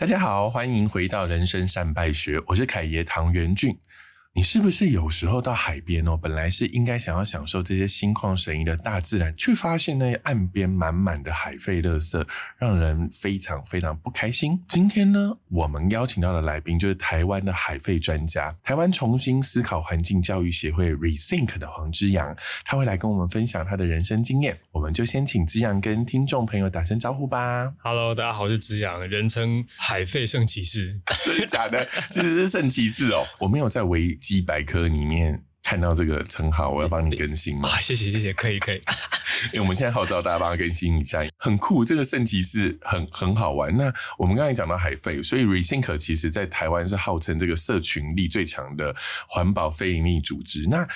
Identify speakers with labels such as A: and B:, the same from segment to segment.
A: 大家好，欢迎回到人生善败学，我是凯爷唐元俊。你是不是有时候到海边哦，本来是应该想要享受这些心旷神怡的大自然，却发现那岸边满满的海废垃圾，让人非常非常不开心。今天呢，我们邀请到的来宾就是台湾的海废专家，台湾重新思考环境教育协会 Rethink 的黄之阳，他会来跟我们分享他的人生经验。我们就先请之阳跟听众朋友打声招呼吧。
B: Hello，大家好，我是之阳，人称海废圣骑士，
A: 真的假的？其实是圣骑士哦，我没有在维基百科里面看到这个称号，我要帮你更新吗？
B: 啊，谢谢谢谢，可以可以，
A: 因为我们现在号召大家帮他更新一下，很酷。这个圣骑士很很好玩。那我们刚才讲到海废，所以 Rethink 其实在台湾是号称这个社群力最强的环保非营利组织。那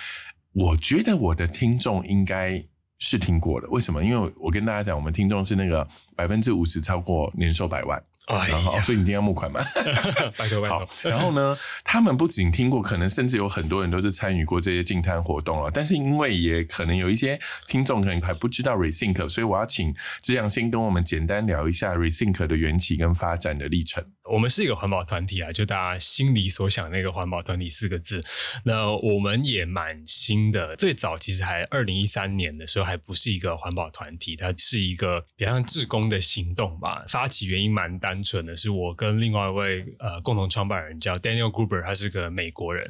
A: 我觉得我的听众应该是听过的，为什么？因为我跟大家讲，我们听众是那个百分之五十超过年收百万。然后，所以你一定要募款嘛？
B: 拜托拜托。
A: 然后呢，他们不仅听过，可能甚至有很多人都是参与过这些净滩活动了。但是因为也可能有一些听众可能还不知道 Rethink，所以我要请志阳先跟我们简单聊一下 Rethink 的缘起跟发展的历程。
B: 我们是一个环保团体啊，就大家心里所想那个环保团体四个字。那我们也蛮新的，最早其实还二零一三年的时候还不是一个环保团体，它是一个比较像志工的行动吧。发起原因蛮单纯的，是我跟另外一位呃共同创办人叫 Daniel Gruber，他是个美国人，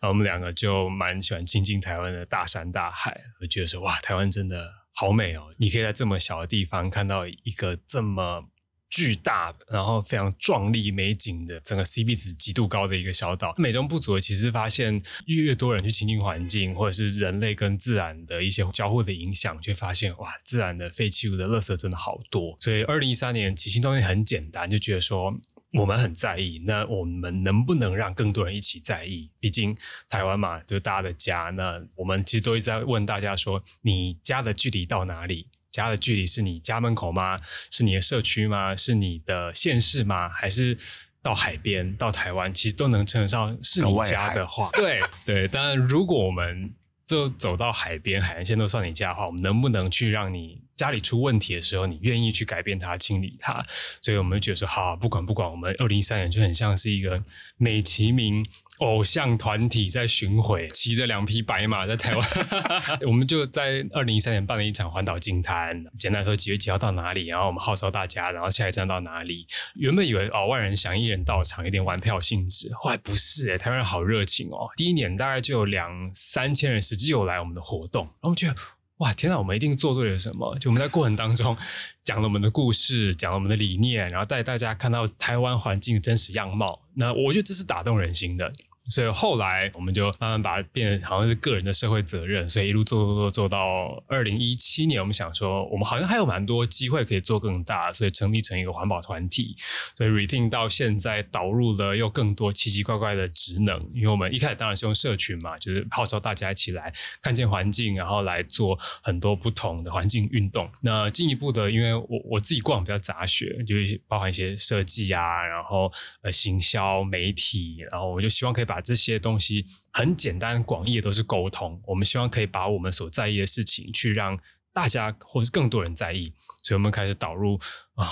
B: 然后我们两个就蛮喜欢亲近台湾的大山大海，我觉得说哇，台湾真的好美哦！你可以在这么小的地方看到一个这么。巨大，然后非常壮丽美景的整个 CP 值极度高的一个小岛，美中不足的，其实发现越越多人去亲近环境，或者是人类跟自然的一些交互的影响，却发现哇，自然的废弃物的垃圾真的好多。所以二零一三年起心动念很简单，就觉得说我们很在意，那我们能不能让更多人一起在意？毕竟台湾嘛，就是大家的家。那我们其实都一直在问大家说，你家的距离到哪里？家的距离是你家门口吗？是你的社区吗？是你的县市吗？还是到海边、到台湾，其实都能称得上是你家的话。对对，当然，如果我们就走到海边、海岸线都算你家的话，我们能不能去让你家里出问题的时候，你愿意去改变它、清理它？所以我们就觉得说，好，不管不管，我们二零一三年就很像是一个美其名。偶像团体在巡回，骑着两匹白马在台湾。我们就在二零一三年办了一场环岛净滩。简单说，几月几号到哪里，然后我们号召大家，然后下一站到哪里。原本以为哦，万人响，一人到场，有点玩票性质。后来不是诶，台湾人好热情哦。第一年大概就有两三千人实际有来我们的活动，然后我们觉得哇，天哪，我们一定做对了什么。就我们在过程当中 讲了我们的故事，讲了我们的理念，然后带大家看到台湾环境的真实样貌。那我觉得这是打动人心的。所以后来我们就慢慢把它变成好像是个人的社会责任，所以一路做做做做到二零一七年，我们想说我们好像还有蛮多机会可以做更大，所以成立成一个环保团体。所以 Rethink 到现在导入了又更多奇奇怪怪的职能，因为我们一开始当然是用社群嘛，就是号召大家一起来看见环境，然后来做很多不同的环境运动。那进一步的，因为我我自己逛比较杂学，就是包含一些设计啊，然后呃行销媒体，然后我就希望可以把把这些东西很简单广义的都是沟通。我们希望可以把我们所在意的事情，去让大家或是更多人在意，所以我们开始导入啊。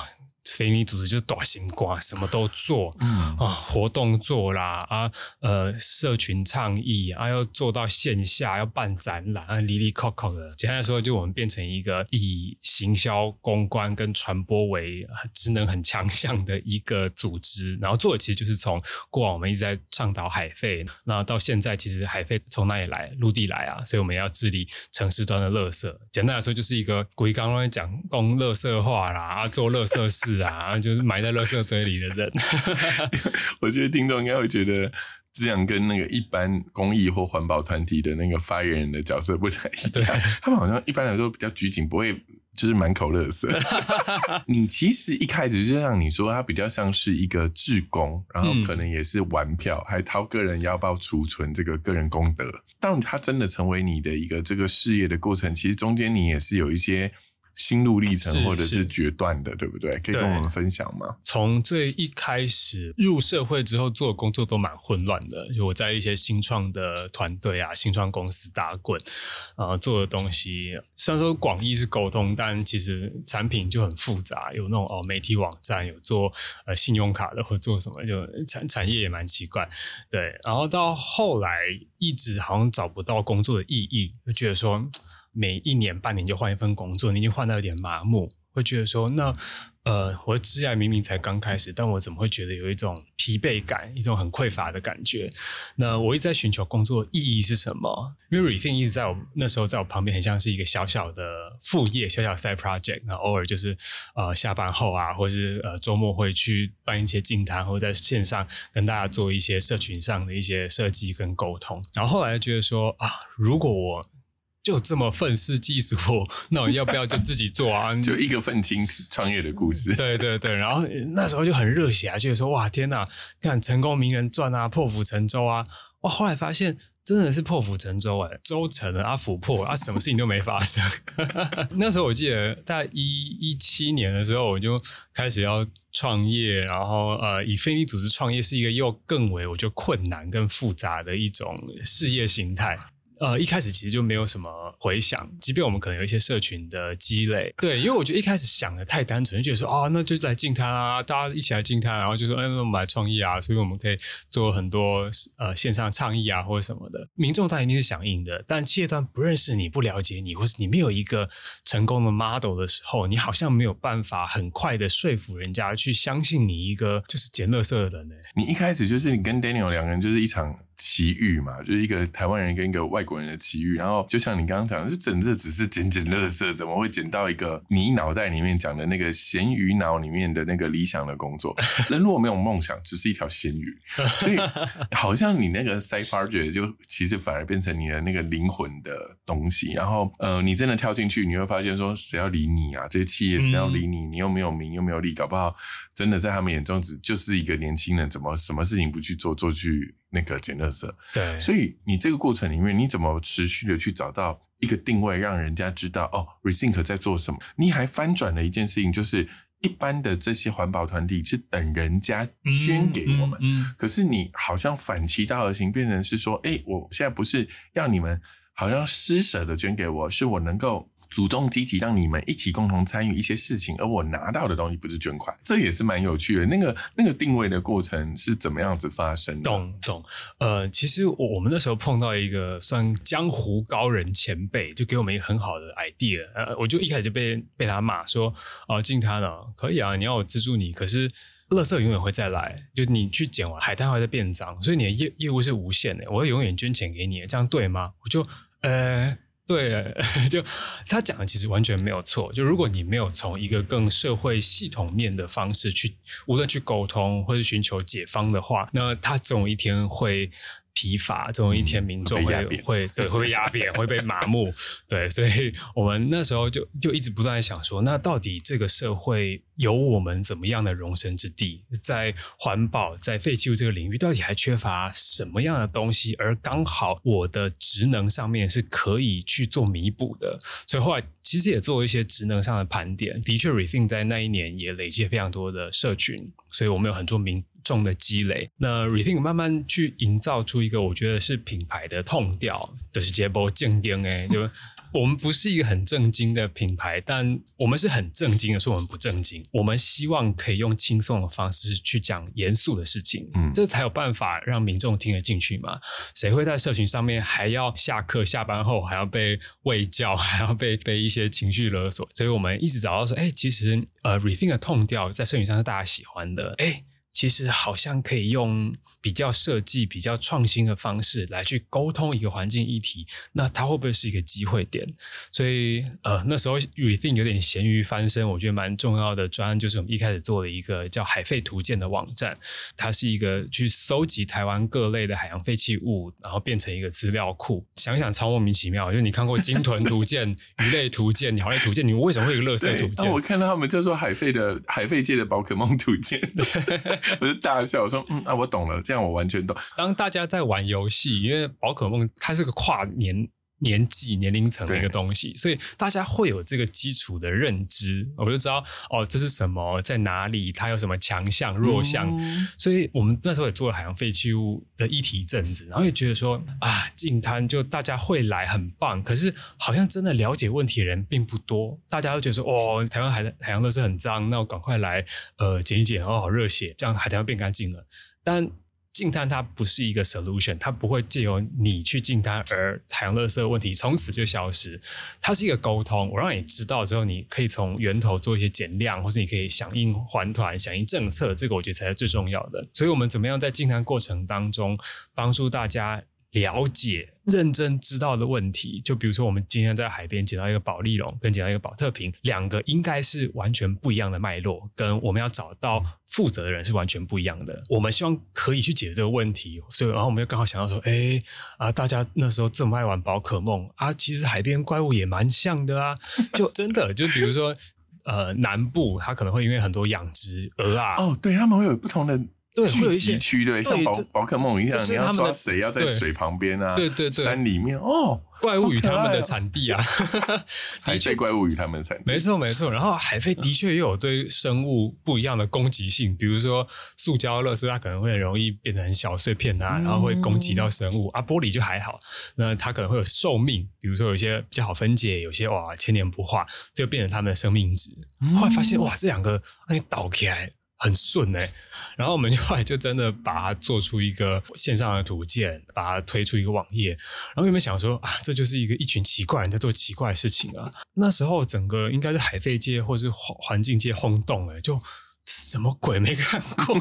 B: 非你组织就是大型瓜，什么都做，啊，活动做啦，啊，呃，社群倡议啊，要做到线下，要办展览啊，里里扣扣的。简单来说，就我们变成一个以行销、公关跟传播为职能很强项的一个组织。然后做的其实就是从过往我们一直在倡导海废，那到现在其实海废从哪里来？陆地来啊，所以我们要治理城市端的垃圾。简单来说，就是一个鬼刚刚讲公垃圾化啦，啊，做垃圾事。是啊，就是埋在垃圾堆里的人。
A: 我觉得听众应该会觉得，这样跟那个一般公益或环保团体的那个发言人的角色不太一样。他们好像一般来说比较拘谨，不会就是满口垃圾。你其实一开始就像你说，他比较像是一个志工，然后可能也是玩票，还掏个人腰包储存这个个人功德。当他真的成为你的一个这个事业的过程，其实中间你也是有一些。心路历程或者是
B: 是
A: 决断的，对不对？可以跟我们分享吗？
B: 从最一开始入社会之后做的工作都蛮混乱的，就我在一些新创的团队啊、新创公司打滚，呃，做的东西虽然说广义是沟通，但其实产品就很复杂，有那种哦媒体网站，有做呃信用卡的，或做什么，就产产业也蛮奇怪，对。然后到后来一直好像找不到工作的意义，就觉得说每一年半年就换一份工作，你已经换到有点麻木，会觉得说那。呃，我的职业明明才刚开始，但我怎么会觉得有一种疲惫感，一种很匮乏的感觉？那我一直在寻求工作的意义是什么？因为 Rethink 一直在我那时候在我旁边，很像是一个小小的副业，小小 side project。那偶尔就是呃下班后啊，或是呃周末会去办一些静谈，或者在线上跟大家做一些社群上的一些设计跟沟通。然后后来觉得说啊，如果我就这么愤世嫉俗，那我要不要就自己做啊？
A: 就一个愤青创业的故事。
B: 对对对，然后那时候就很热血啊，觉得说哇天哪，看成功名人传啊，破釜沉舟啊，哇！后来发现真的是破釜沉舟哎，舟沉了啊，釜破啊，什么事情都没发生。那时候我记得大概一一七年的时候，我就开始要创业，然后呃，以非营利组织创业是一个又更为我觉得困难、跟复杂的一种事业形态。呃，一开始其实就没有什么回响，即便我们可能有一些社群的积累，对，因为我觉得一开始想的太单纯，就觉得说啊，那就来进摊啊，大家一起来进摊，然后就说，哎，那我们来创业啊，所以我们可以做很多呃线上倡议啊或者什么的，民众他一定是响应的，但企业端不认识你，不了解你，或是你没有一个成功的 model 的时候，你好像没有办法很快的说服人家去相信你一个就是捡垃圾的人呢、
A: 你一开始就是你跟 Daniel 两个人就是一场奇遇嘛，就是一个台湾人跟一个外国人的奇遇。然后就像你刚刚讲，就整这只是捡捡垃圾，怎么会捡到一个你脑袋里面讲的那个咸鱼脑里面的那个理想的工作？人如果没有梦想，只是一条咸鱼。所以好像你那个 side project 就其实反而变成你的那个灵魂的东西。然后呃，你真的跳进去，你会发现说，谁要理你啊？这些企业谁要理你？你又没有名，又没有利，搞不好真的在他们眼中只就是一个年轻人，怎么什么事情不去做，做去那个捡垃圾？
B: 对，
A: 所以你这个过程里面，你怎么持续的去找到一个定位，让人家知道哦，Rethink 在做什么？你还翻转了一件事情，就是一般的这些环保团体是等人家捐给我们，
B: 嗯嗯
A: 可是你好像反其道而行，变成是说，哎，我现在不是要你们好像施舍的捐给我，是我能够。主动积极，让你们一起共同参与一些事情，而我拿到的东西不是捐款，这也是蛮有趣的。那个那个定位的过程是怎么样子发生的？
B: 懂懂，呃，其实我我们那时候碰到一个算江湖高人前辈，就给我们一个很好的 idea，呃，我就一开始就被被他骂说，哦、进他呢可以啊，你要我资助你，可是。垃圾永远会再来，就你去捡完，海滩还会再变脏，所以你的业业务是无限的。我会永远捐钱给你，这样对吗？我就呃，对，就他讲的其实完全没有错。就如果你没有从一个更社会系统面的方式去，无论去沟通或者寻求解方的话，那他总有一天会疲乏，总有一天民众会、
A: 会
B: 对会被压扁，会被麻木。对，所以我们那时候就就一直不断在想说，那到底这个社会有我们怎么样的容身之地？在环保、在废弃物这个领域，到底还缺乏什么样的东西？而刚好我的职能上面是可以去做弥补的。所以后来其实也做了一些职能上的盘点。的确，Rethink 在那一年也累积了非常多的社群，所以我们有很多民众的积累。那 Rethink 慢慢去营造出一个我觉得是品牌的痛调，就是节波正经哎，就我们不是一个很正经的品牌，但我们是很正经的，说我们不正经。我们希望可以用轻松的方式去讲严肃的事情，
A: 嗯
B: 这才有办法让民众听得进去嘛。谁会在社群上面还要下课、下班后还要被喂教，还要被被一些情绪勒索？所以我们一直找到说，哎，其实呃，Rethink 的痛调在社群上是大家喜欢的，哎。其实好像可以用比较设计、比较创新的方式来去沟通一个环境议题，那它会不会是一个机会点？所以呃，那时候 Rethink 有点咸鱼翻身，我觉得蛮重要的专案就是我们一开始做了一个叫海废图鉴的网站，它是一个去搜集台湾各类的海洋废弃物，然后变成一个资料库。想想超莫名其妙，就是你看过鲸豚图鉴、鱼类图鉴、鸟类图鉴，你为什么会有一个垃圾图鉴？
A: 我看到他们叫做海废的海废界的宝可梦图鉴，我就大笑我说：“嗯啊，我懂了，这样我完全懂。
B: 当大家在玩游戏，因为宝可梦它是个跨年年纪、年龄层的一个东西，所以大家会有这个基础的认知，我就知道哦，这是什么，在哪里，它有什么强项、弱项。所以我们那时候也做了海洋废弃物的议题一阵子，然后也觉得说啊，净滩就大家会来很棒，可是好像真的了解问题的人并不多。大家都觉得说哦，台湾海海洋都是很脏，那我赶快来呃捡一捡，哦，好热血，这样海滩变干净了。但净滩它不是一个 solution，它不会借由你去净滩而海洋垃圾问题从此就消失。它是一个沟通，我让你知道之后，你可以从源头做一些减量，或是你可以响应环团、响应政策，这个我觉得才是最重要的。所以，我们怎么样在净滩过程当中帮助大家？了解、认真知道的问题，就比如说，我们今天在海边捡到一个宝丽龙，跟捡到一个宝特瓶，两个应该是完全不一样的脉络，跟我们要找到负责的人是完全不一样的。我们希望可以去解决这个问题，所以，然后我们就刚好想到说，哎啊，大家那时候这么爱玩宝可梦啊，其实海边怪物也蛮像的啊，就 真的，就比如说，呃，南部它可能会因为很多养殖鹅啊，
A: 哦，对他们会有不同的。
B: 对，
A: 聚集区对，像宝宝可梦一样，你要抓谁要在水旁边啊？
B: 对对对，
A: 山里面哦，
B: 怪物与他们的产地啊，
A: 海飞怪物与他们的产地，
B: 没错没错。然后海飞的确也有对生物不一样的攻击性，比如说塑胶乐圾，它可能会很容易变得很小碎片啊，然后会攻击到生物啊。玻璃就还好，那它可能会有寿命，比如说有些比较好分解，有些哇千年不化，就变成它们的生命值。后来发现哇，这两个那倒起来。很顺哎，然后我们后来就真的把它做出一个线上的图鉴，把它推出一个网页。然后有没有想说啊，这就是一个一群奇怪人在做奇怪的事情啊？那时候整个应该是海废界或是环境界轰动哎，就什么鬼没看过？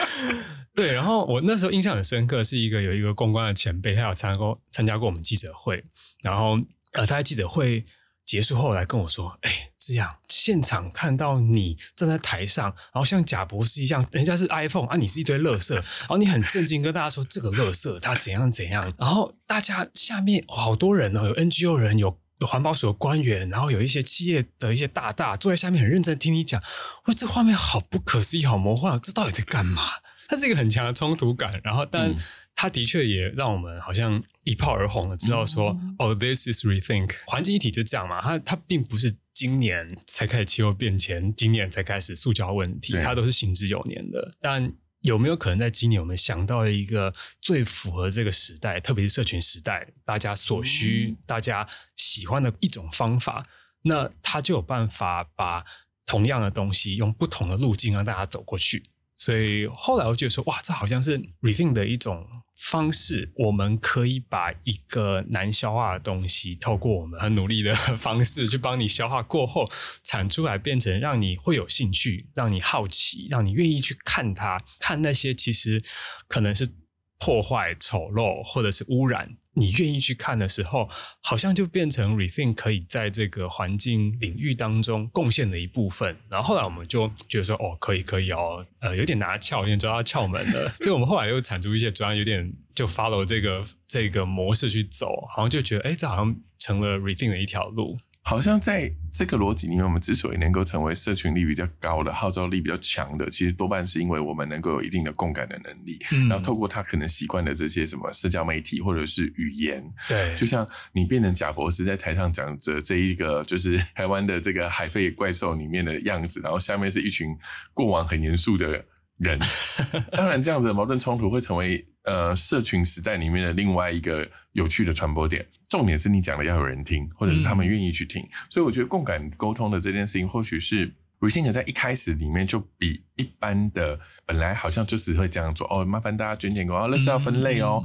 B: 对，然后我那时候印象很深刻，是一个有一个公关的前辈，他有参过参加过我们记者会，然后呃，他在记者会。结束后来跟我说：“哎，这样现场看到你站在台上，然后像贾博士一样，人家是 iPhone 啊，你是一堆垃圾，然后你很震惊跟大家说这个垃圾它怎样怎样，然后大家下面好多人哦，有 NGO 人，有有环保署的官员，然后有一些企业的一些大大坐在下面很认真听你讲，我这画面好不可思议，好魔幻，这到底在干嘛？它是一个很强的冲突感，然后但。”它的确也让我们好像一炮而红了，知道说哦，this is rethink 环境一体就这样嘛。它它并不是今年才开始气候变迁，今年才开始塑胶问题，它都是行之有年的。但有没有可能在今年我们想到一个最符合这个时代，特别是社群时代，大家所需、大家喜欢的一种方法？那它就有办法把同样的东西用不同的路径让大家走过去。所以后来我觉得说，哇，这好像是 rethink 的一种方式。我们可以把一个难消化的东西，透过我们很努力的方式去帮你消化过后，产出来变成让你会有兴趣、让你好奇、让你愿意去看它，看那些其实可能是。破坏、丑陋或者是污染，你愿意去看的时候，好像就变成 Refin 可以在这个环境领域当中贡献的一部分。然后后来我们就觉得说，哦，可以，可以哦，呃，有点拿窍，有点抓到窍门了。所以我们后来又产出一些专，有点就 follow 这个这个模式去走，好像就觉得，哎，这好像成了 Refin 的一条路。
A: 好像在这个逻辑里面，我们之所以能够成为社群力比较高的、号召力比较强的，其实多半是因为我们能够有一定的共感的能力。然后透过他可能习惯的这些什么社交媒体或者是语言，
B: 对，
A: 就像你变成贾博士在台上讲着这一个就是台湾的这个海飞怪兽里面的样子，然后下面是一群过往很严肃的人。当然，这样子的矛盾冲突会成为。呃，社群时代里面的另外一个有趣的传播点，重点是你讲的要有人听，或者是他们愿意去听。所以我觉得共感沟通的这件事情，或许是 r e c i n 在一开始里面就比一般的本来好像就是会这样做哦，麻烦大家捐点给哦，那是要分类哦，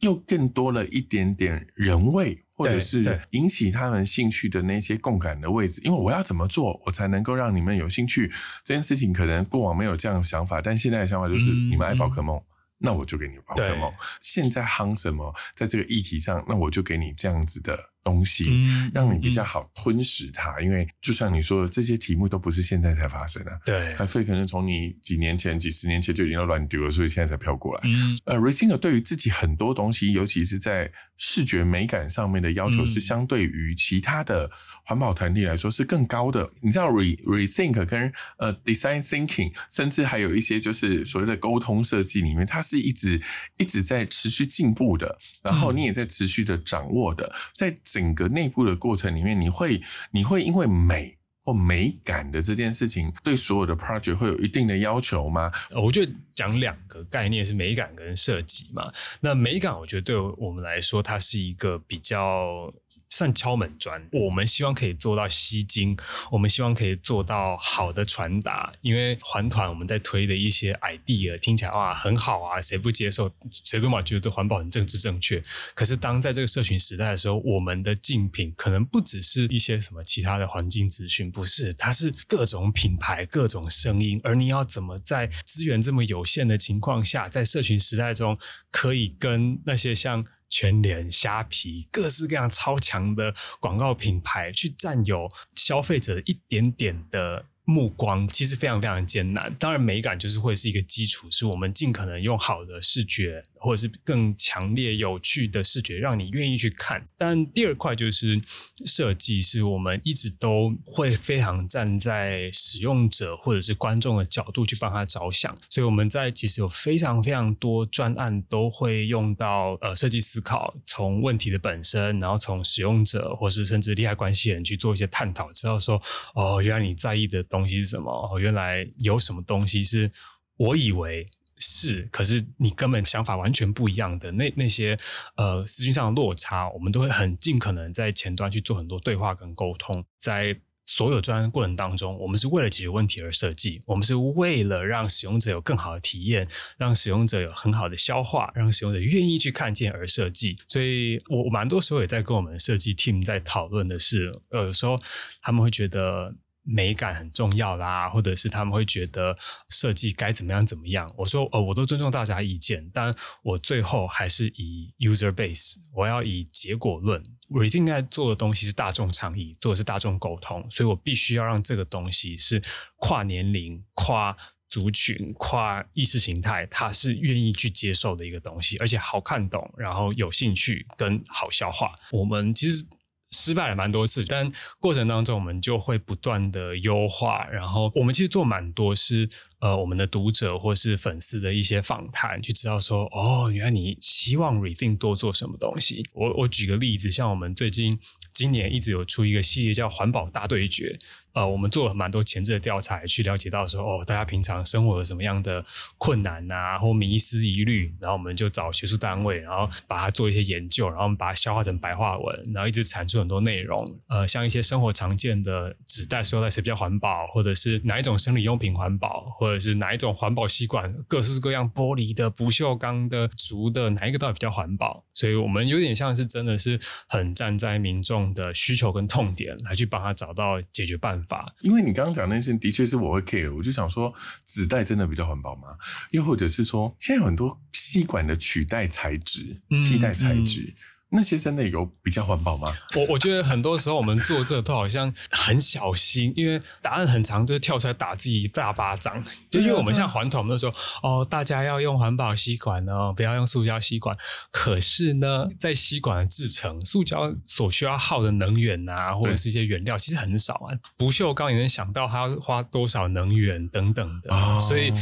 A: 又更多了一点点人味，或者是引起他们兴趣的那些共感的位置。因为我要怎么做，我才能够让你们有兴趣？这件事情可能过往没有这样的想法，但现在的想法就是你们爱宝可梦。那我就给你宝可梦。现在夯什么，在这个议题上，那我就给你这样子的东西，
B: 嗯
A: 让你比较好吞噬它。因为就像你说的，这些题目都不是现在才发生啊，
B: 对，
A: 还费可能从你几年前、几十年前就已经要乱丢了，所以现在才飘过来。
B: 嗯
A: 呃 r a c i n g 对于自己很多东西，尤其是在视觉美感上面的要求，
B: 嗯
A: 是相对于其他的环保团体来说是更高的。你知道 Re Rethink 跟呃 Design Thinking，甚至还有一些就是所谓的沟通设计里面，它是一直一直在持续进步的，然后
B: 嗯
A: 你也在持续的掌握的，在整个内部的过程里面，你会你会因为美。或美感的这件事情，对所有的 project 会有一定的要求吗？
B: 我觉得讲两个概念是美感跟设计嘛。那美感，我觉得对我们来说，它是一个比较算敲门砖。我们希望可以做到吸睛，我们希望可以做到好的传达。因为环团我们在推的一些 idea 听起来哇很好啊，谁不接受？谁都嘛觉得环保很政治正确。可是当在这个社群时代的时候，我们的竞品可能不只是一些什么其他的环境资讯，不是，它是各种品牌、各种声音。而你要怎么在资源这么有限的情况下，在社群时代中，可以跟那些像全脸、虾皮各式各样超强的广告品牌去占有消费者一点点的目光，其实非常非常艰难。当然，美感就是会是一个基础，是我们尽可能用好的视觉，或者是更强烈、有趣的视觉，让你愿意去看。但第二块就是设计，是我们一直都会非常站在使用者或者是观众的角度去帮他着想，所以我们在其实有非常非常多专案都会用到呃设计思考，从问题的本身，然后从使用者或是甚至利害关系人去做一些探讨，知道说哦，原来你在意的东西是什么，哦，原来有什么东西是我以为。是，可是你根本想法完全不一样的那那些呃资讯上的落差，我们都会很尽可能在前端去做很多对话跟沟通，在所有专案过程当中，我们是为了解决问题而设计，我们是为了让使用者有更好的体验，让使用者有很好的消化，让使用者愿意去看见而设计。所以我我蛮多时候也在跟我们设计 team 在讨论的是，呃有时候他们会觉得。美感很重要啦，或者是他们会觉得设计该怎么样怎么样。我说，呃，我都尊重大家意见，但我最后还是以 user base，我要以结果论。我一定在做的东西是大众倡议，做的是大众沟通，所以我必须要让这个东西是跨年龄、跨族群、跨意识形态，他是愿意去接受的一个东西，而且好看懂，然后有兴趣跟好消化。我们其实。失败了蛮多次，但过程当中我们就会不断的优化，然后我们其实做蛮多是呃我们的读者或是粉丝的一些访谈，去知道说哦，原来你希望 Rethink 多做什么东西。我我举个例子，像我们最近今年一直有出一个系列叫环保大对决，呃，我们做了蛮多前置的调查，去了解到说哦，大家平常生活有什么样的困难啊，或迷思疑虑，然后我们就找学术单位，然后把它做一些研究，然后我们把它消化成白话文，然后一直产出很多内容。呃，像一些生活常见的纸袋、塑料袋谁比较环保，或者是哪一种生理用品环保，或者是哪一种环保吸管，各式各样玻璃的、不锈钢的、竹的，哪一个到底比较环保？所以我们有点像是真的是很站在民众的需求跟痛点来去帮他找到解决办法。
A: 因为你刚刚讲那件事，的确是我会 care，我就想说，纸袋真的比较环保吗？又或者是说，现在有很多吸管的取代材质、
B: 嗯
A: 替代材质，那些真的有比较环保吗？
B: 我我觉得很多时候我们做这都好像很小心，因为答案很长，就是跳出来打自己一大巴掌。就因为我们像环团，我们都说哦，大家要用环保吸管哦，不要用塑胶吸管。可是呢，在吸管的制成，塑胶所需要耗的能源啊，或者是一些原料，其实很少啊。不锈钢也能想到它要花多少能源等等的，
A: 哦
B: 所以。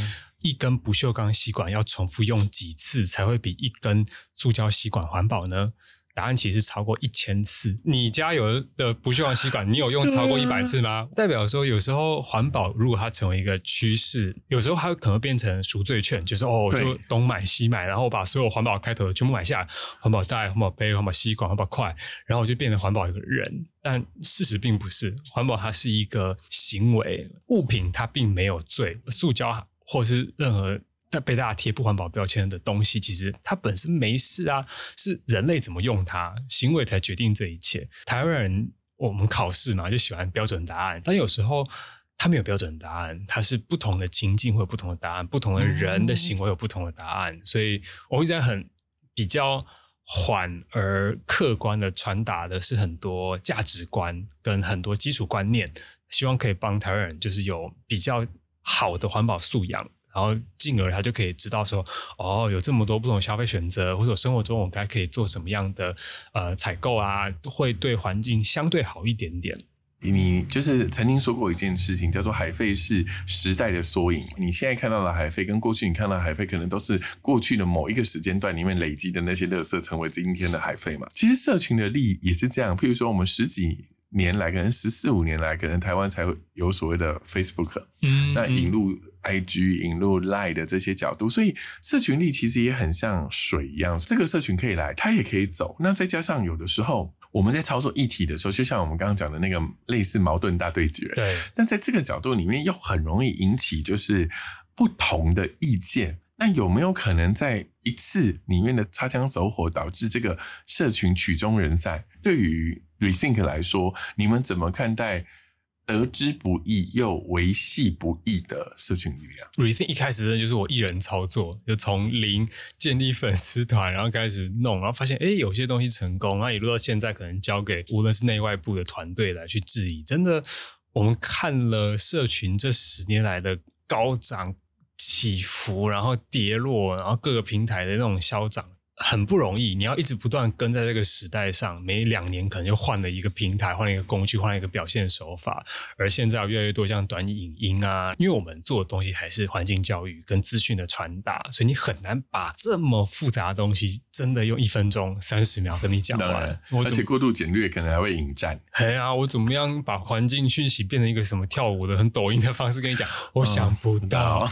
B: 一根不锈钢吸管要重复用几次才会比一根塑胶吸管环保呢？答案其实超过一千次。你家有的不锈钢吸管，你有用超过一百次吗？代表说，有时候环保如果它成为一个趋势，有时候它可能变成赎罪券，就是哦，我就
A: 对
B: 东买西买，然后我把所有环保开头的全部买下来，环保袋、环保杯、环保吸管、环保筷，然后我就变成环保一个人。但事实并不是，环保它是一个行为，物品它并没有罪，塑胶或是任何。但被大家贴不环保标签的东西，其实它本身没事啊，是人类怎么用它，行为才决定这一切。台湾人我们考试嘛，就喜欢标准答案，但有时候它没有标准答案，它是不同的情境会有不同的答案，不同的人的行为有不同的答案，所以我一直在很比较缓而客观的传达的是很多价值观跟很多基础观念，希望可以帮台湾人就是有比较好的环保素养。然后进而他就可以知道说，哦，有这么多不同消费选择，或者生活中我该可以做什么样的呃采购啊，会对环境相对好一点点。
A: 你就是曾经说过一件事情，叫做海费是时代的缩影。你现在看到的海费，跟过去你看到海费，可能都是过去的某一个时间段里面累积的那些垃圾，成为今天的海费嘛。其实社群的利益也是这样，譬如说我们十几。年来，可能十四五年来，可能台湾才会有所谓的 Facebook，嗯，那引入 IG、引入 Line 的这些角度，所以社群力其实也很像水一样，这个社群可以来，它也可以走。那再加上有的时候我们在操作议题的时候，就像我们刚刚讲的那个类似矛盾大对决，
B: 对。
A: 但在这个角度里面，又很容易引起就是不同的意见。那有没有可能在一次里面的擦枪走火，导致这个社群曲终人散？对于 Rethink 来说，你们怎么看待得之不易又维系不易的社群力量
B: ？Rethink 一开始真的就是我一人操作，就从零建立粉丝团，然后开始弄，然后发现哎，有些东西成功，然后一路到现在，可能交给无论是内外部的团队来去质疑。真的，我们看了社群这十年来的高涨起伏，然后跌落，然后各个平台的那种消涨。很不容易，你要一直不断跟在这个时代上，每两年可能就换了一个平台，换了一个工具，换了一个表现手法。而现在越来越多像短影音啊，因为我们做的东西还是环境教育跟资讯的传达，所以你很难把这么复杂的东西真的用一分钟、三十秒跟你讲完。
A: 而且过度简略可能还会引战。
B: 哎呀，我怎么样把环境讯息变成一个什么跳舞的、很抖音的方式跟你讲？我想不到。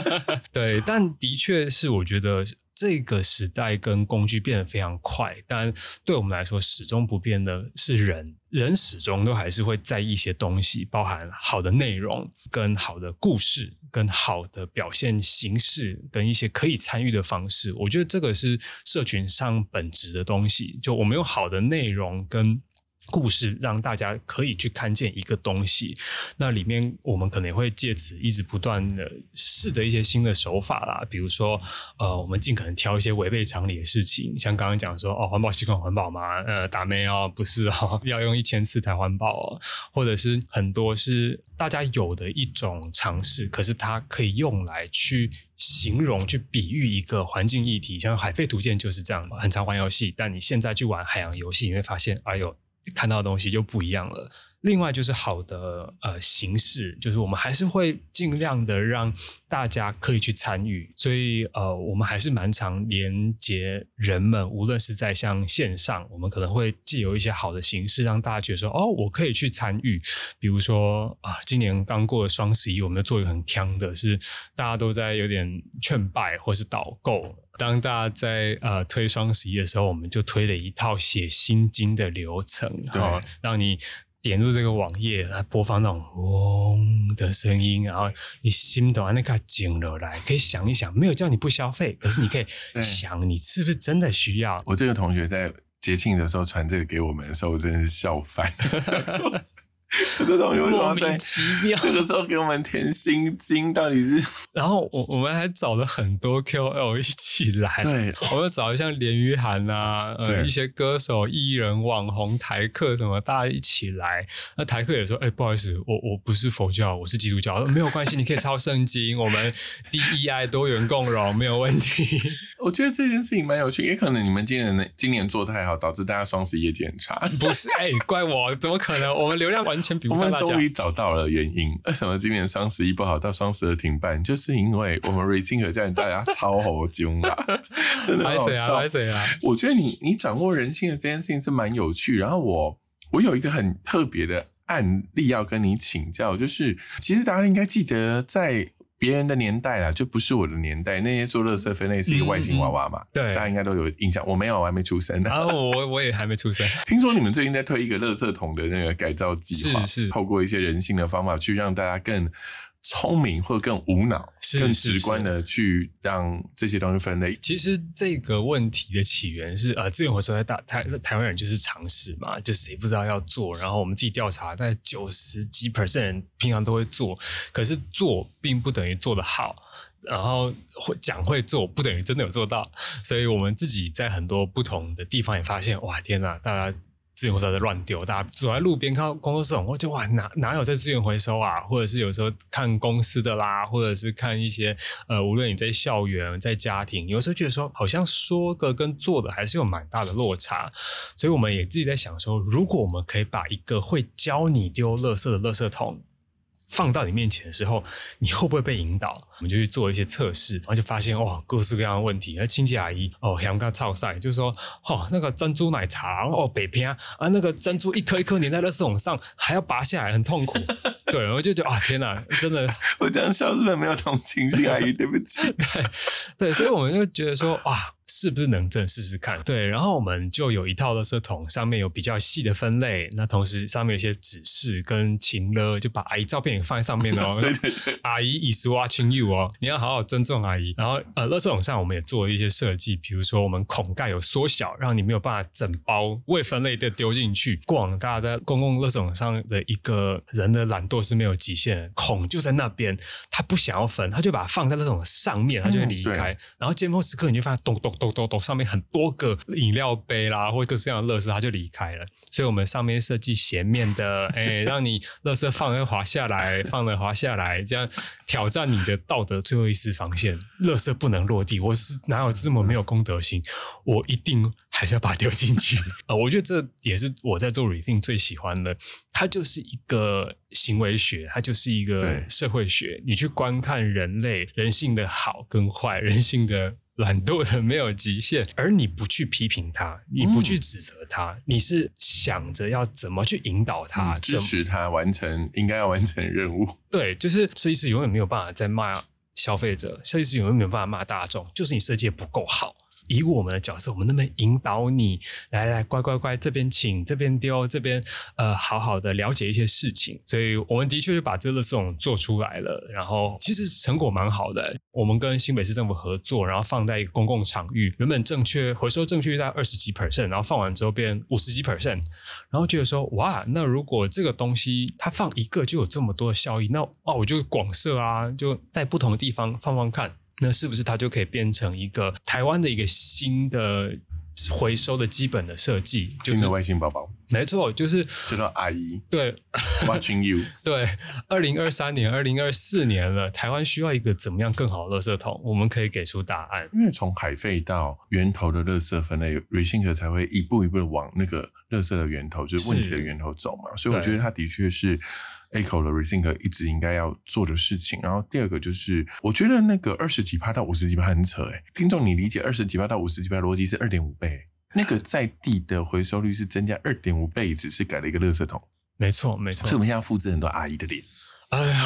B: 对，但的确是我觉得。这个时代跟工具变得非常快，但对我们来说始终不变的是人，人始终都还是会在意一些东西，包含好的内容、跟好的故事、跟好的表现形式、跟一些可以参与的方式。我觉得这个是社群上本质的东西，就我们用好的内容跟。故事让大家可以去看见一个东西，那里面我们可能会借此一直不断的试着一些新的手法啦，比如说，呃，我们尽可能挑一些违背常理的事情，像刚刚讲说，哦，环保习惯环保嘛？呃，打妹哦，不是哦，要用一千次才环保哦，或者是很多是大家有的一种尝试，可是它可以用来去形容、去比喻一个环境议题，像海废图鉴就是这样，很常玩游戏，但你现在去玩海洋游戏，你会发现，哎呦。看到的东西就不一样了。另外就是好的呃形式，就是我们还是会尽量的让大家可以去参与，所以呃我们还是蛮常连接人们，无论是在像线上，我们可能会借由一些好的形式，让大家觉得说哦，我可以去参与。比如说啊，今年刚过了双十一，我们做一个很强的是，大家都在有点劝败或是导购。当大家在呃推双十一的时候，我们就推了一套写心经的流程，
A: 后
B: 让你点入这个网页来播放那种嗡的声音，然后你心都那个静了来，可以想一想，没有叫你不消费，可是你可以想，你是不是真的需要？
A: 我这个同学在节庆的时候传这个给我们的时候，我真的是笑翻。这东西
B: 莫名其妙，
A: 这个时候给我们填心经，到底是？
B: 然后我我们还找了很多 KOL 一起来，
A: 对，
B: 我们找像连于涵啊，呃，一些歌手、艺人、网红、台客什么，大家一起来。那台客也说：“哎，不好意思，我我不是佛教，我是基督教，没有关系，你可以抄圣经，我们 DEI 多元共融没有问题。”
A: 我觉得这件事情蛮有趣，也可能你们今年今年做太好，导致大家双十一检查。
B: 不是，哎，怪我，怎么可能？我们流量完。
A: 我们终于找到了原因，为什么今年双十一不好，到双十二停办，就是因为我们 Racing 叫大家超好精啊！
B: 来谁啊？来谁啊？
A: 我觉得你你掌握人性的这件事情是蛮有趣。然后我我有一个很特别的案例要跟你请教，就是其实大家应该记得在。别人的年代啊，就不是我的年代。那些做乐色分类是一个外星娃娃嘛？
B: 对，
A: 大家应该都有印象。我没有，我还没出生。
B: 然后我我也还没出生。
A: 听说你们最近在推一个乐色桶的那个改造计
B: 划，是是
A: 透过一些人性的方法去让大家更。聪明或者更无脑、更直观的去让这些东西分类。
B: 其实这个问题的起源是，呃，资源回收在大台台湾人就是常识嘛，就谁不知道要做，然后我们自己调查，在九十几 percent 人平常都会做，可是做并不等于做得好。然后会讲会做，不等于真的有做到。所以我们自己在很多不同的地方也发现，哇，天哪，大家。资源回收在乱丢，大家走在路边看到工作室，我就哇哪哪有在资源回收啊？或者是有时候看公司的啦，或者是看一些呃，无论你在校园、在家庭，有时候觉得说好像说的跟做的还是有蛮大的落差，所以我们也自己在想说，如果我们可以把一个会教你丢垃圾的垃圾桶。放到你面前的时候，你会不会被引导？我们就去做一些测试，然后就发现哇，各式各样的问题。那清洁阿姨哦，香港超晒，就是说哦，那个珍珠奶茶哦，北偏啊，啊，那个珍珠一颗一颗粘在垃圾桶上，还要拔下来，很痛苦。对，我就觉得啊，天哪，真的，
A: 我这样笑是不是没有同情心？阿姨，对不起。
B: 对对，所以我们就觉得说哇。是不是能证试试看？对，然后我们就有一套的色桶，上面有比较细的分类，那同时上面有一些指示跟情了，就把阿姨照片也放在上面哦。
A: 对对对，
B: 阿姨 is watching you 哦，你要好好尊重阿姨。然后呃，垃圾桶上我们也做了一些设计，比如说我们孔盖有缩小，让你没有办法整包未分类的丢进去。过往大家在公共垃圾桶上的一个人的懒惰是没有极限，孔就在那边，他不想要分，他就把它放在垃圾桶上面，他就会离开。然后尖峰时刻你就发现咚咚。抖抖抖，上面很多个饮料杯啦，或者各式各样的乐色，他就离开了。所以我们上面设计斜面的，哎，让你乐色放了滑下来，放了滑下来，这样挑战你的道德最后一丝防线。乐色不能落地，我是哪有这么没有公德心？我一定还是要把它丢进去啊！我觉得这也是我在做 reading 最喜欢的，它就是一个行为学，它就是一个社会学。你去观看人类人性的好跟坏，人性的。懒惰的没有极限，而你不去批评他，你不去指责他，你是想着要怎么去引导他，
A: 支持他完成应该要完成任务。
B: 对，就是设计师永远没有办法再骂消费者，设计师永远没有办法骂大众，就是你设计不够好。以我们的角色，我们那边引导你来来乖乖乖这边请这边丢这边呃好好的了解一些事情？所以我们的确就把这个这种做出来了，然后其实成果蛮好的。我们跟新北市政府合作，然后放在一个公共场域，原本正确回收正确率在二十几 percent，然后放完之后变五十几 percent，然后觉得说哇，那如果这个东西它放一个就有这么多的效益，那哦我就广设啊，就在不同的地方放放看。那是不是它就可以变成一个台湾的一个新的回收的基本的设计？
A: 新的外星宝宝，
B: 没错，就是
A: 叫做阿姨。
B: 对，
A: Watching you。
B: 对，二零二三年、二零二四年了，台湾需要一个怎么样更好的垃圾桶？我们可以给出答案。
A: 因为从海废到源头的垃圾分类，Recink 才会一步一步的往那个垃圾的源头，就是问题的源头走嘛。所以我觉得它的确是。Echo 的 Rethink 一直应该要做的事情，然后第二个就是，我觉得那个二十几趴到五十几趴很扯哎，听众你理解二十几趴到五十几趴逻辑是二点五倍，那个在地的回收率是增加二点五倍，只是改了一个垃圾桶，
B: 没错没错，
A: 所以我们现在复制很多阿姨的脸。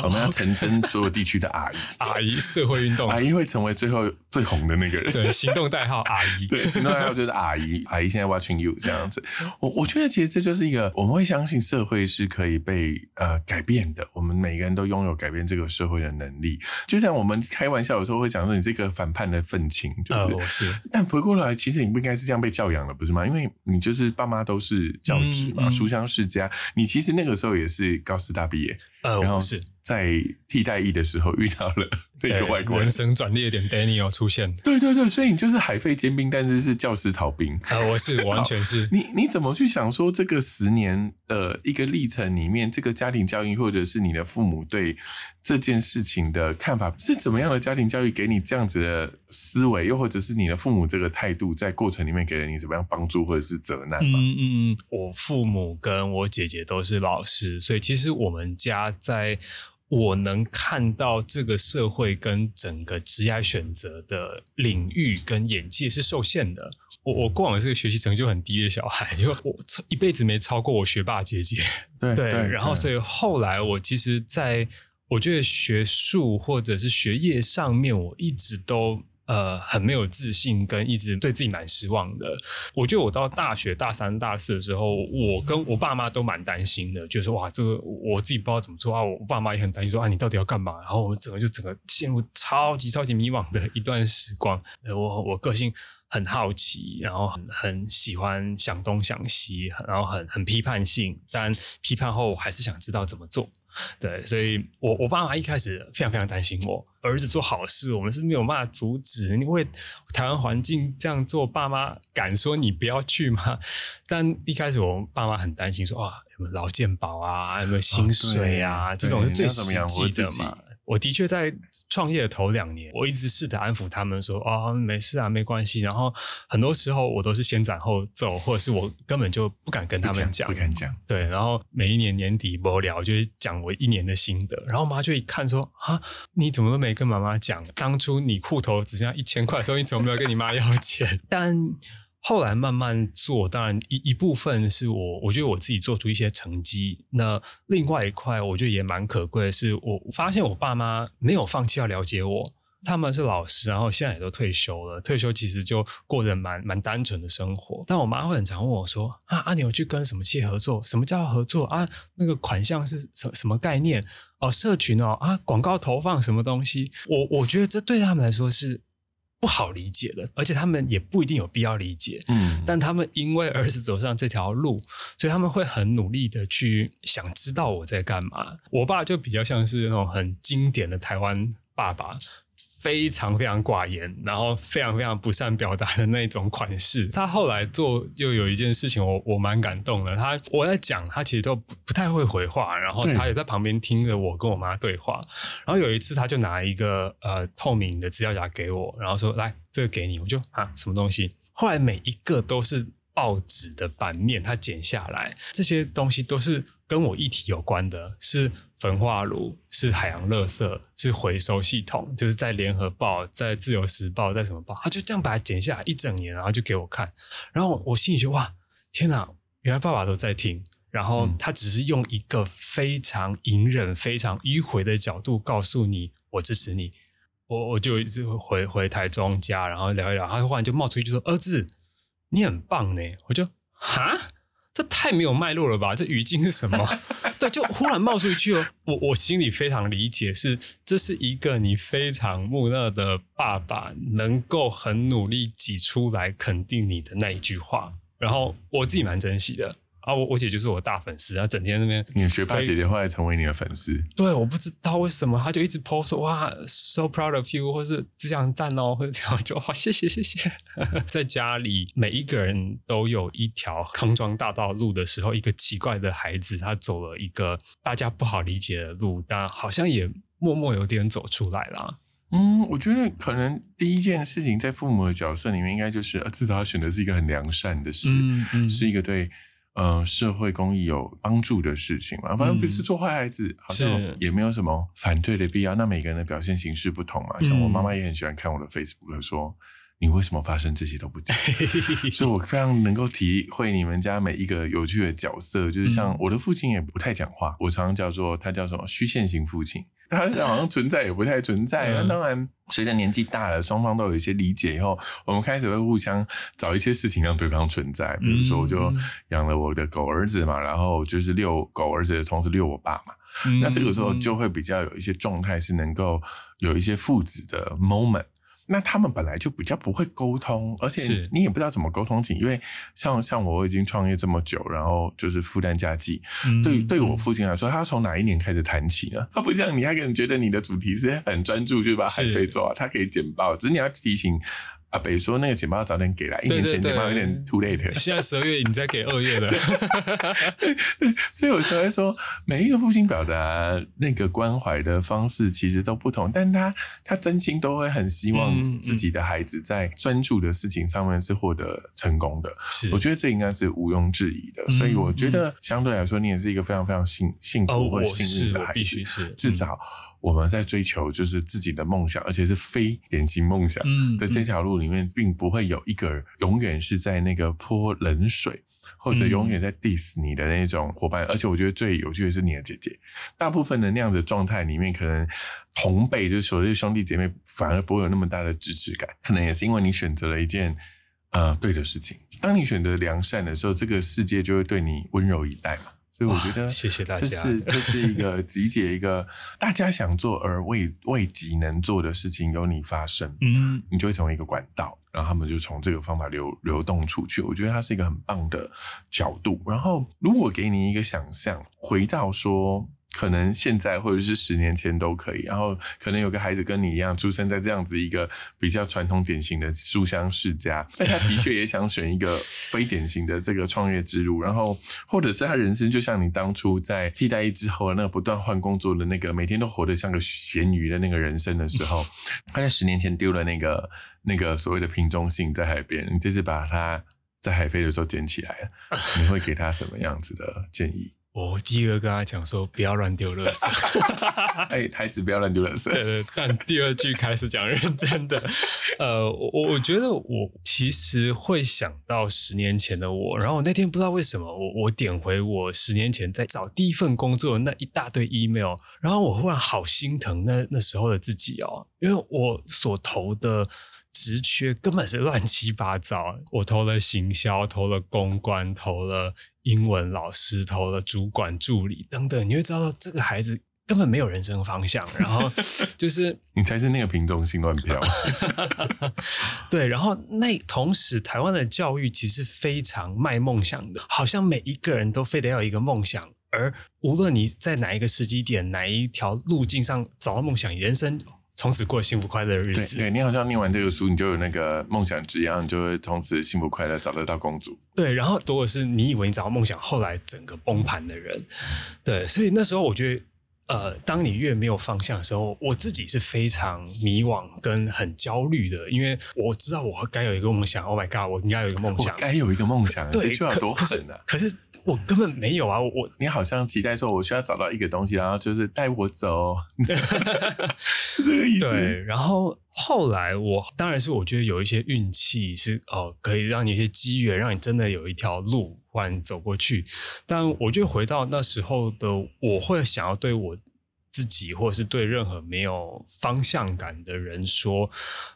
A: 我们要成真所有地区的阿姨，
B: 阿姨社会运动，
A: 阿姨会成为最后最红的那个人。
B: 对，行动代号 阿姨，
A: 对，行动代号就是阿姨。阿姨现在 watching you 这样子，我我觉得其实这就是一个我们会相信社会是可以被呃改变的，我们每个人都拥有改变这个社会的能力。就像我们开玩笑有时候会讲说，你这个反叛的愤青，对不对？
B: 是。
A: 但回过来，其实你不应该是这样被教养的，不是吗？因为你就是爸妈都是教职嘛，书香世家，你其实那个时候也是高师大毕业。
B: 呃，然后是。
A: 在替代役的时候遇到了那个外国
B: 人生转捩点，Daniel 出现。
A: 对对对，所以你就是海废兼兵，但是是教师逃兵。
B: 啊，我是 完全是。
A: 你你怎么去想说这个十年的一个历程里面，这个家庭教育或者是你的父母对这件事情的看法是怎么样的？家庭教育给你这样子的思维，又或者是你的父母这个态度在过程里面给了你怎么样帮助或者是责难
B: 嗯嗯，我父母跟我姐姐都是老师，所以其实我们家。在我能看到这个社会跟整个职业选择的领域跟眼界是受限的。我我过往是个学习成就很低的小孩，就我一辈子没超过我学霸姐姐。
A: 对对，
B: 然后所以后来我其实，在我觉得学术或者是学业上面，我一直都。呃，很没有自信，跟一直对自己蛮失望的。我觉得我到大学大三、大四的时候，我跟我爸妈都蛮担心的，就是哇，这个我自己不知道怎么做啊。我爸妈也很担心，说啊，你到底要干嘛？然后我整个就整个陷入超级超级迷惘的一段时光。我我个性很好奇，然后很很喜欢想东想西，然后很很批判性，但批判后我还是想知道怎么做。对，所以我我爸妈一开始非常非常担心我儿子做好事，我们是没有办法阻止，因为台湾环境这样做，爸妈敢说你不要去吗？但一开始我爸妈很担心，说啊，有没有劳健保啊，有没有薪水啊，这种是最实际的嘛。我的确在创业的头两年，我一直试着安抚他们说：“哦，没事啊，没关系。”然后很多时候我都是先斩后奏，或者是我根本就不敢跟他们讲，
A: 不敢讲。
B: 对，然后每一年年底无聊，就是讲我一年的心得。然后妈就一看说：“啊，你怎么都没跟妈妈讲？当初你户头只剩下一千块的时候，你怎么没有跟你妈要钱？” 但后来慢慢做，当然一一部分是我，我觉得我自己做出一些成绩。那另外一块，我觉得也蛮可贵的是，我发现我爸妈没有放弃要了解我。他们是老师，然后现在也都退休了。退休其实就过着蛮蛮单纯的生活。但我妈会很常问我说：“啊，阿牛去跟什么企业合作？什么叫合作啊？那个款项是什什么概念？哦，社群哦啊，广告投放什么东西？我我觉得这对他们来说是。”不好理解的，而且他们也不一定有必要理解。嗯，但他们因为儿子走上这条路，所以他们会很努力的去想知道我在干嘛。我爸就比较像是那种很经典的台湾爸爸。非常非常寡言，然后非常非常不善表达的那种款式。他后来做又有一件事情，我我蛮感动的。他我在讲，他其实都不不太会回话，然后他也在旁边听着我跟我妈对话。然后有一次，他就拿一个呃透明的资料夹给我，然后说：“来，这个给你。”我就啊，什么东西？后来每一个都是报纸的版面，他剪下来，这些东西都是。跟我议题有关的是焚化炉，是海洋垃圾，是回收系统，就是在联合报、在自由时报、在什么报，他就这样把它剪下来一整年，然后就给我看，然后我心里就哇，天哪，原来爸爸都在听，然后他只是用一个非常隐忍、非常迂回的角度告诉你，我支持你，我我就一直回回台中家，然后聊一聊，他忽然就冒出一句说：“儿子，你很棒呢。”我就哈。这太没有脉络了吧？这语境是什么？对，就忽然冒出一句哦，我我心里非常理解，是这是一个你非常木讷的爸爸能够很努力挤出来肯定你的那一句话，然后我自己蛮珍惜的。啊，我我姐就是我大粉丝，她整天那边。
A: 你的学霸姐姐后来成为你的粉丝？
B: 对，我不知道为什么，她就一直 post 说哇，so proud of you，或是这样赞哦，或者这样就哇，谢谢谢谢。在家里，每一个人都有一条康庄大道路的时候，一个奇怪的孩子，他走了一个大家不好理解的路，但好像也默默有点走出来了。
A: 嗯，我觉得可能第一件事情在父母的角色里面，应该就是至少他选的是一个很良善的事，是一个对。呃，社会公益有帮助的事情嘛，反正不是做坏孩子，好像也没有什么反对的必要。那每个人的表现形式不同嘛，像我妈妈也很喜欢看我的 Facebook，说你为什么发生这些都不讲，所以我非常能够体会你们家每一个有趣的角色。就是像我的父亲也不太讲话，我常常叫做他叫什么虚线型父亲。他好像存在也不太存在。那当然，随着年纪大了，双方都有一些理解以后，我们开始会互相找一些事情让对方存在。比如说，我就养了我的狗儿子嘛，然后就是遛狗儿子的同时遛我爸嘛。那这个时候就会比较有一些状态是能够有一些父子的 moment。那他们本来就比较不会沟通，而且你也不知道怎么沟通起，因为像像我已经创业这么久，然后就是负担家计，对对我父亲来说，他从哪一年开始谈起呢？他不像你，他可能觉得你的主题是很专注，就把海飞做，他可以简报，只是你要提醒。阿北说：“那个简报早点给了，一年前简报有点 too late。
B: 现在十二月，你再给二月了，
A: 对，所以我才会说，每一个父亲表达那个关怀的方式其实都不同，但他他真心都会很希望自己的孩子在专注的事情上面是获得成功的。是，我觉得这应该是毋庸置疑的。所以我觉得相对来说，你也是一个非常非常幸幸福或幸运的孩子，
B: 必须是
A: 至少。”我们在追求就是自己的梦想，而且是非典型梦想的这条路里面，并不会有一个永远是在那个泼冷水，或者永远在 diss 你的那种伙伴。而且我觉得最有趣的是你的姐姐，大部分的那样子状态里面，可能同辈就是所谓兄弟姐妹，反而不会有那么大的支持感。可能也是因为你选择了一件呃对的事情。当你选择良善的时候，这个世界就会对你温柔以待嘛。所以我觉得，
B: 谢谢大家。
A: 这是这是一个集结一个 大家想做而未未及能做的事情，由你发生，嗯，你就会成为一个管道，然后他们就从这个方法流流动出去。我觉得它是一个很棒的角度。然后，如果给你一个想象，回到说可能现在或者是十年前都可以，然后可能有个孩子跟你一样出生在这样子一个比较传统典型的书香世家，但 他的确也想选一个非典型的这个创业之路，然后或者是他人生就像你当初在替代役之后那个不断换工作的那个每天都活得像个咸鱼的那个人生的时候，他在十年前丢了那个那个所谓的瓶中信在海边，你这次把它在海飞的时候捡起来了，你会给他什么样子的建议？
B: 我第一个跟他讲说不要乱丢垃圾，
A: 哎，孩子不要乱丢垃圾。
B: 对 对，但第二句开始讲认真的。呃，我我觉得我其实会想到十年前的我，然后我那天不知道为什么，我我点回我十年前在找第一份工作的那一大堆 email，然后我忽然好心疼那那时候的自己哦，因为我所投的。职缺根本是乱七八糟，我投了行销，投了公关，投了英文老师，投了主管助理等等，你会知道这个孩子根本没有人生方向，然后 就是
A: 你才是那个品种性乱飘。
B: 对，然后那同时台湾的教育其实非常卖梦想的，好像每一个人都非得要一个梦想，而无论你在哪一个时机点、哪一条路径上找到梦想，人生。从此过幸福快乐的日子。
A: 对，你好像念完这个书，你就有那个梦想之样，你就会从此幸福快乐，找得到公主。
B: 对，然后如果是你以为你找到梦想，后来整个崩盘的人，对，所以那时候我觉得，呃，当你越没有方向的时候，我自己是非常迷惘跟很焦虑的，因为我知道我该有一个梦想。Oh my god，我应该有一个梦想，
A: 该有一个梦想，
B: 这
A: 句话多狠啊！
B: 可是。我根本没有啊！我
A: 你好像期待说，我需要找到一个东西，然后就是带我走，这个意思。
B: 对，然后后来我当然是我觉得有一些运气是哦，可以让你一些机缘，让你真的有一条路忽然走过去。但我觉得回到那时候的，我会想要对我自己，或者是对任何没有方向感的人说，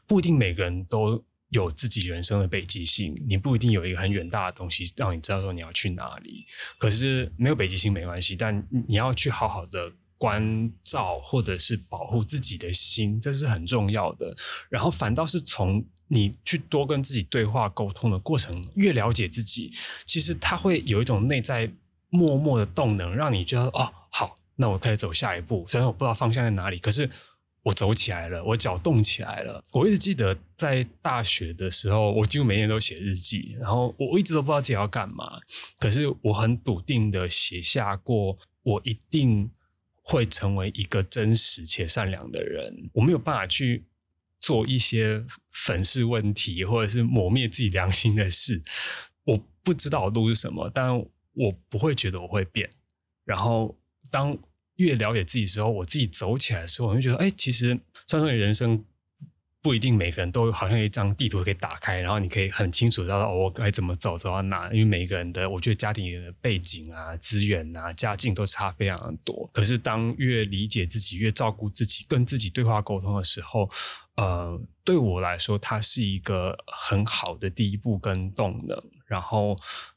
B: 不一定每个人都。有自己人生的北极星，你不一定有一个很远大的东西让你知道说你要去哪里。可是没有北极星没关系，但你要去好好的关照或者是保护自己的心，这是很重要的。然后反倒是从你去多跟自己对话沟通的过程，越了解自己，其实它会有一种内在默默的动能，让你觉得哦，好，那我可以走下一步。虽然我不知道方向在哪里，可是。我走起来了，我脚动起来了。我一直记得在大学的时候，我几乎每天都写日记，然后我一直都不知道自己要干嘛。可是我很笃定的写下过，我一定会成为一个真实且善良的人。我没有办法去做一些粉饰问题或者是磨灭自己良心的事。我不知道路是什么，但我不会觉得我会变。然后当。越了解自己的时候，我自己走起来的时候，我就觉得，哎，其实虽然说你人生不一定每个人都好像一张地图可以打开，然后你可以很清楚知道我该怎么走，走到哪。因为每个人的，我觉得家庭背景啊、资源啊、家境都差非常的多。可是当越理解自己、越照顾自己、跟自己对话沟通的时候，呃，对我来说，它是一个很好的第一步跟动能。然后，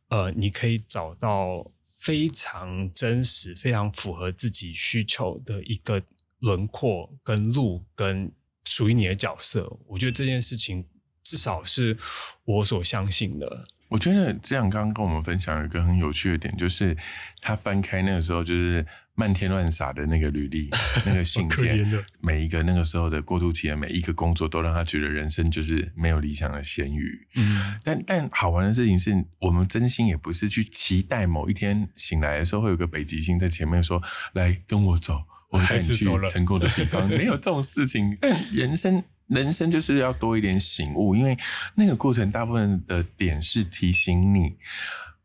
B: 呃，你可以找到。非常真实、非常符合自己需求的一个轮廓、跟路、跟属于你的角色，我觉得这件事情至少是我所相信的。
A: 我觉得这样刚刚跟我们分享有一个很有趣的点，就是他翻开那个时候就是漫天乱撒的那个履历、那个信件，每一个那个时候的过渡期的每一个工作，都让他觉得人生就是没有理想的咸鱼。嗯，但但好玩的事情是我们真心也不是去期待某一天醒来的时候会有个北极星在前面说：“来跟我走，我带你去成功的地方。”没有这种事情。但人生。人生就是要多一点醒悟，因为那个过程大部分的点是提醒你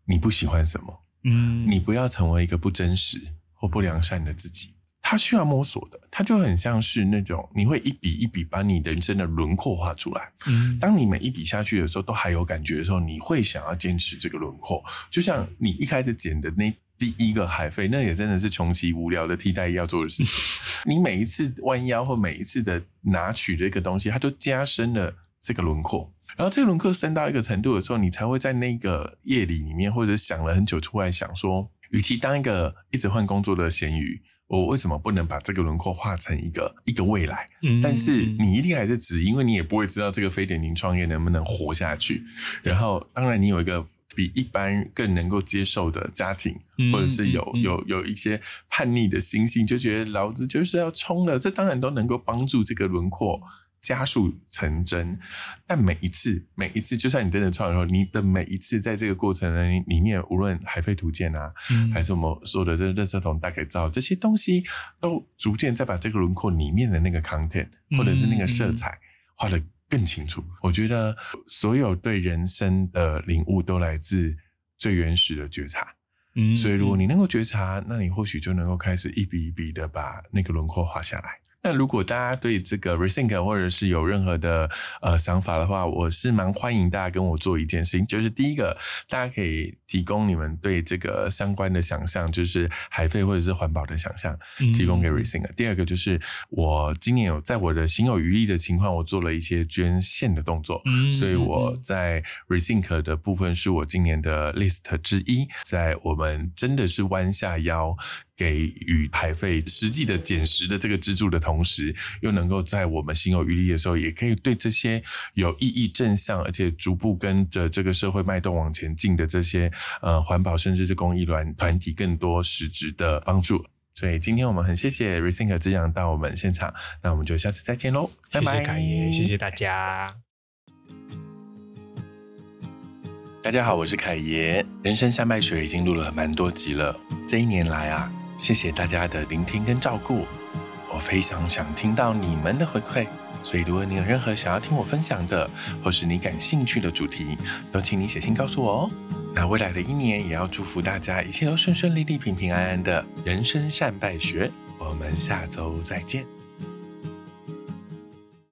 A: 你不喜欢什么，嗯，你不要成为一个不真实或不良善的自己。它需要摸索的，它就很像是那种你会一笔一笔把你人生的轮廓画出来。嗯，当你每一笔下去的时候都还有感觉的时候，你会想要坚持这个轮廓。就像你一开始剪的那。第一个海飞，那也真的是穷奇无聊的替代要做的事情。你每一次弯腰或每一次的拿取这个东西，它都加深了这个轮廓。然后这个轮廓深到一个程度的时候，你才会在那个夜里里面，或者想了很久，出来想说，与其当一个一直换工作的咸鱼，我为什么不能把这个轮廓画成一个一个未来？但是你一定还是只，因为你也不会知道这个非典型创业能不能活下去。然后，当然你有一个。比一般更能够接受的家庭，
B: 嗯
A: 或者是有有有一些叛逆的心性，就觉得老子就是要冲了，这当然都能够帮助这个轮廓。加速成真，但每一次，每一次，就算你真的创的时候，你的每一次在这个过程里面，无论海飞图鉴啊，
B: 嗯。
A: 还是我们说的这个垃圾桶大改造这些东西，都逐渐在把这个轮廓里面的那个 content 或者是那个色彩画得更清楚。我觉得所有对人生的领悟都来自最原始的觉察。
B: 嗯
A: 所以，如果你能够觉察，那你或许就能够开始一笔一笔的把那个轮廓画下来。那如果大家对这个 Resync 或者是有任何的呃想法的话，我是蛮欢迎大家跟我做一件事情，就是第一个，大家可以提供你们对这个相关的想象，就是海费或者是环保的想象，
B: 嗯
A: 提供给 Resync。第二个就是我今年有在我的心有余力的情况，我做了一些捐献的动作，
B: 嗯
A: 所以我在 Resync 的部分是我今年的 list 之一，在我们真的是弯下腰。给予海费实际的减食的这个资助的同时，又能够在我们心有余力的时候，也可以对这些有意义、正向，而且逐步跟着这个社会脉动往前进的这些呃环保甚至是公益团团体更多实质的帮助。所以今天我们很谢谢 Resync 之阳到我们现场，那我们就下次再见喽，拜拜，
B: 谢谢凯爷，谢谢大家。
A: 大家好，我是凯爷。人生山脉水已经录了蛮多集了，这一年来啊，谢谢大家的聆听跟照顾，我非常想听到你们的回馈。所以，如果你有任何想要听我分享的，或是你感兴趣的主题，都请你写信告诉我哦。那未来的一年，也要祝福大家一切都顺顺利利、平平安安的。人生善败学，我们下周再见。